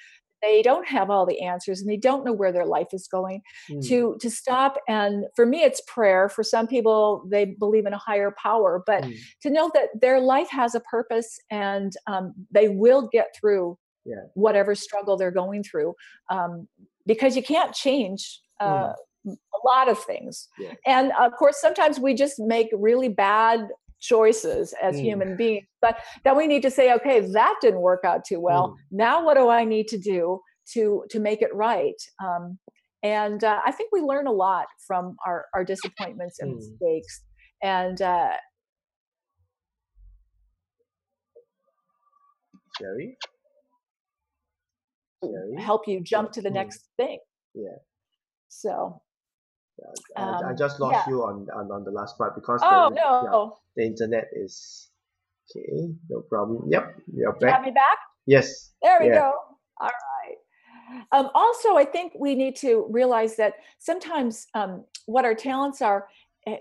Speaker 2: they don't have all the answers and they don't know where their life is going
Speaker 1: mm,
Speaker 2: to to stop and for me it's prayer for some people they believe in a higher power but
Speaker 1: mm,
Speaker 2: to know that their life has a purpose and um, they will get through
Speaker 1: Yeah.
Speaker 2: whatever struggle they're going through um, because you can't change uh,
Speaker 1: Mm.
Speaker 2: a lot of things.
Speaker 1: Yeah.
Speaker 2: And of course, sometimes we just make really bad choices as
Speaker 1: Mm.
Speaker 2: human beings, but then we need to say, okay, that didn't work out too well.
Speaker 1: Mm.
Speaker 2: Now, what do I need to do to to make it right? Um, and uh, I think we learn a lot from our, our disappointments and
Speaker 1: Mm.
Speaker 2: mistakes. And uh,
Speaker 1: Sherry? Sherry?
Speaker 2: help you jump to the next thing.
Speaker 1: Yeah.
Speaker 2: So,
Speaker 1: I, I
Speaker 2: Um,
Speaker 1: just lost
Speaker 2: yeah.
Speaker 1: you on, on on the last part because
Speaker 2: oh
Speaker 1: the,
Speaker 2: no,
Speaker 1: yeah, the internet is okay. No problem. Yep, you're
Speaker 2: Do you have
Speaker 1: back.
Speaker 2: me back?
Speaker 1: Yes.
Speaker 2: There we
Speaker 1: Yeah.
Speaker 2: go. All right. Um, also, I think we need to realize that sometimes um, what our talents are, eh,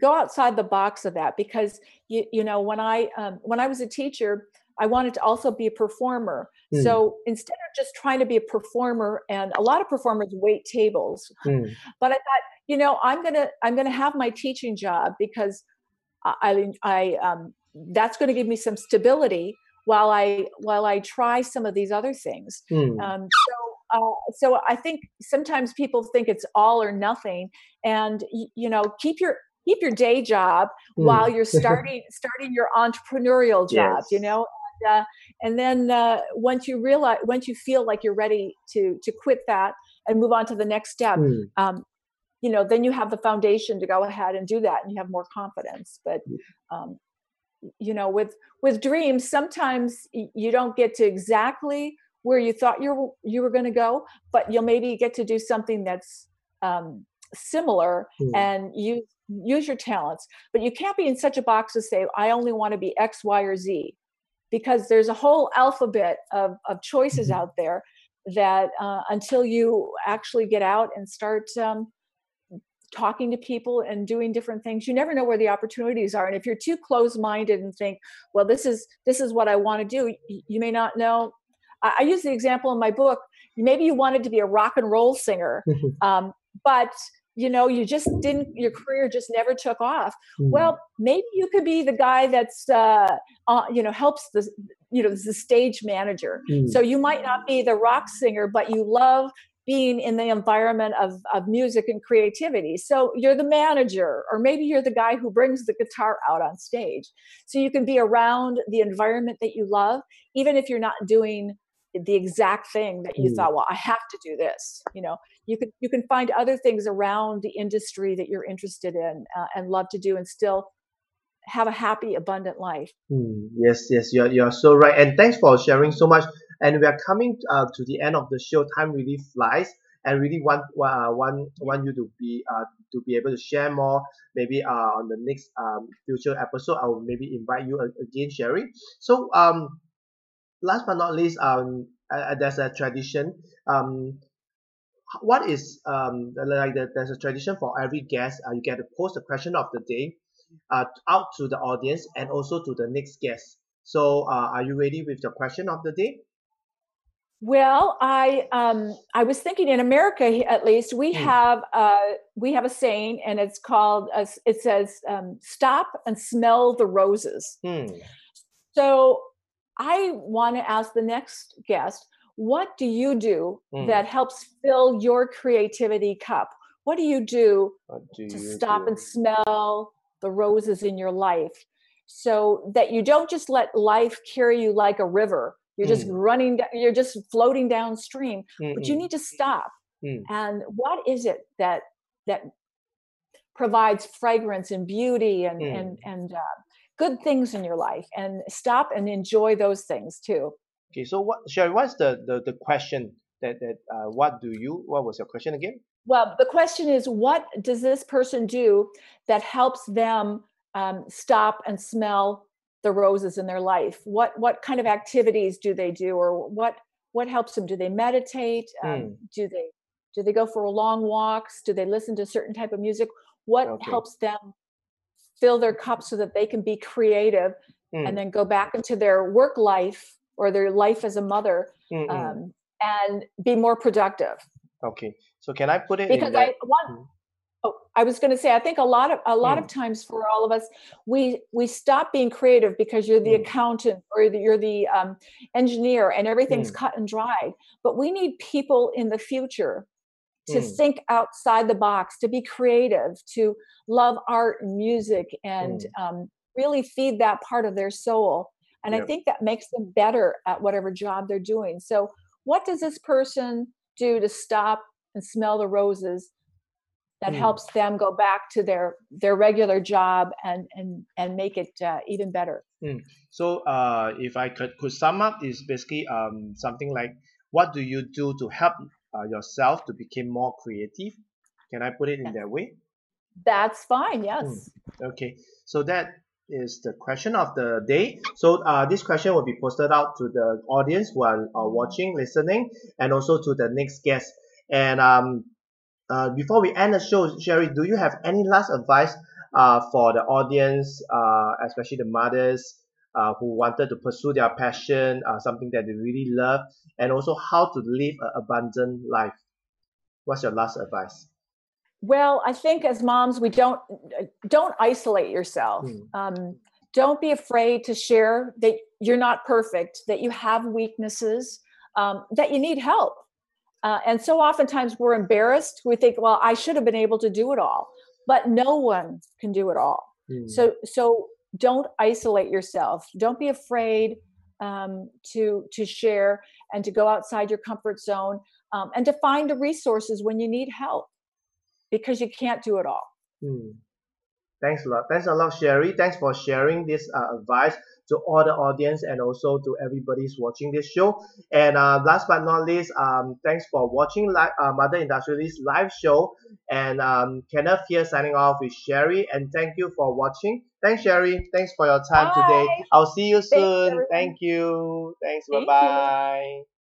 Speaker 2: go outside the box of that because you you know when I um, when I was a teacher, I wanted to also be a performer.
Speaker 1: Mm.
Speaker 2: So instead of just trying to be a performer, and a lot of performers wait tables,
Speaker 1: Mm.
Speaker 2: but I thought, you know, I'm gonna I'm gonna have my teaching job because I I, um, that's going to give me some stability while I while I try some of these other things.
Speaker 1: Mm.
Speaker 2: Um, so uh, so I think sometimes people think it's all or nothing, and y- you know, keep your keep your day job while
Speaker 1: Mm.
Speaker 2: you're starting starting your entrepreneurial job. You know. And, uh, and then uh, once you realize, once you feel like you're ready to to quit that and move on to the next step,
Speaker 1: Mm.
Speaker 2: um, you know then you have the foundation to go ahead and do that and you have more confidence but um, you know with with dreams sometimes you don't get to exactly where you thought you were you were going to go but you'll maybe get to do something that's um, similar
Speaker 1: Mm.
Speaker 2: and use use your talents but you can't be in such a box to say i only want to be x y or z because there's a whole alphabet of, of choices
Speaker 1: Mhm.
Speaker 2: out there that uh, until you actually get out and start um, talking to people and doing different things you never know where the opportunities are and if you're too close-minded and think well this is this is what i want to do you may not know i, I use the example in my book maybe you wanted to be a rock and roll singer um, but you know you just didn't your career just never took off
Speaker 1: Mm.
Speaker 2: well maybe you could be the guy that's uh, uh you know helps the you know the stage manager
Speaker 1: Mm.
Speaker 2: so you might not be the rock singer but you love being in the environment of, of music and creativity so you're the manager or maybe you're the guy who brings the guitar out on stage so you can be around the environment that you love even if you're not doing the exact thing that you
Speaker 1: Mm.
Speaker 2: thought well i have to do this you know you can you can find other things around the industry that you're interested in uh, and love to do and still have a happy abundant life
Speaker 1: Mm, yes, yes, you're, you're so right. And thanks for sharing so much. And we are coming uh, to the end of the show. Time really flies. And really want uh, want want you to be uh, to be able to share more. Maybe uh, on the next um, future episode, I will maybe invite you again, Sherry. So um, last but not least, um, uh, there's a tradition. Um, what is um like the, there's a tradition for every guest. Uh, you get to post the question of the day uh, out to the audience and also to the next guest. So, uh, are you ready with the question of the day?
Speaker 2: Well, I um, I was thinking in America at least we
Speaker 1: Hmm.
Speaker 2: have uh, we have a saying and it's called uh, it says um, stop and smell the roses.
Speaker 1: Hmm.
Speaker 2: So I want to ask the next guest, what do you do
Speaker 1: Hmm.
Speaker 2: that helps fill your creativity cup? What do you do
Speaker 1: do
Speaker 2: to
Speaker 1: you
Speaker 2: stop
Speaker 1: do?
Speaker 2: and smell the roses in your life so that you don't just let life carry you like a river you're just
Speaker 1: Mm.
Speaker 2: running you're just floating downstream but you need to stop
Speaker 1: Mm.
Speaker 2: and what is it that that provides fragrance and beauty and
Speaker 1: Mm.
Speaker 2: and and uh, good things in your life and stop and enjoy those things too
Speaker 1: Okay, so what, Sherry, what's the, the, the question that, that uh, what do you, what was your question again?
Speaker 2: well the question is what does this person do that helps them um, stop and smell the roses in their life what what kind of activities do they do or what what helps them do they meditate um,
Speaker 1: Mm.
Speaker 2: do they do they go for long walks do they listen to certain type of music what
Speaker 1: Okay.
Speaker 2: helps them fill their cup so that they can be creative
Speaker 1: Mm.
Speaker 2: and then go back into their work life or their life as a mother um, and be more productive
Speaker 1: okay, so can I put it
Speaker 2: because? I one
Speaker 1: Mm.
Speaker 2: oh I was going to say I think a lot of a lot of times for all of us we we stop being creative because you're the
Speaker 1: Mm.
Speaker 2: accountant or the, you're the um, engineer and everything's
Speaker 1: Mm.
Speaker 2: cut and dried but we need people in the future to
Speaker 1: Mm.
Speaker 2: think outside the box, to be creative, to love art and music, and um, really feed that part of their soul. And I think that makes them better at whatever job they're doing. So, what does this person do to stop and smell the roses that
Speaker 1: Mm.
Speaker 2: helps them go back to their their regular job and and and make it uh, even better?
Speaker 1: So uh, if I could, could sum up, is basically um, something like what do you do to help uh, yourself to become more creative? Can I put it in that way?
Speaker 2: That's fine. Yes.
Speaker 1: Okay, so that is the question of the day. So uh, this question will be posted out to the audience who are, are watching, listening, and also to the next guest. And um, uh, before we end the show, Sherry, do you have any last advice uh, for the audience, uh, especially the mothers uh, who wanted to pursue their passion, uh, something that they really love, and also how to live an abundant life? What's your last advice?
Speaker 2: Well, I think as moms, we don't don't isolate yourself.
Speaker 1: Mm.
Speaker 2: Um, don't be afraid to share that you're not perfect, that you have weaknesses, um, that you need help. Uh, and so oftentimes we're embarrassed. We think, well, I should have been able to do it all, but no one can do it all.
Speaker 1: Mm.
Speaker 2: So so don't isolate yourself. Don't be afraid um, to to share and to go outside your comfort zone um, and to find the resources when you need help because you can't do it all.
Speaker 1: Hmm. Thanks a lot. Thanks a lot, Sherry. Thanks for sharing this uh, advice to all the audience and also to everybody who's watching this show. And uh, last but not least, um, thanks for watching li- uh, Mother Industrialist live show. And um, Kenneth here signing off with Sherry. And thank you for watching. Thanks, Sherry. Thanks for your time today. I'll see you soon.
Speaker 2: everyone.
Speaker 1: Thank you. Thanks.
Speaker 2: Thank.
Speaker 1: Bye bye.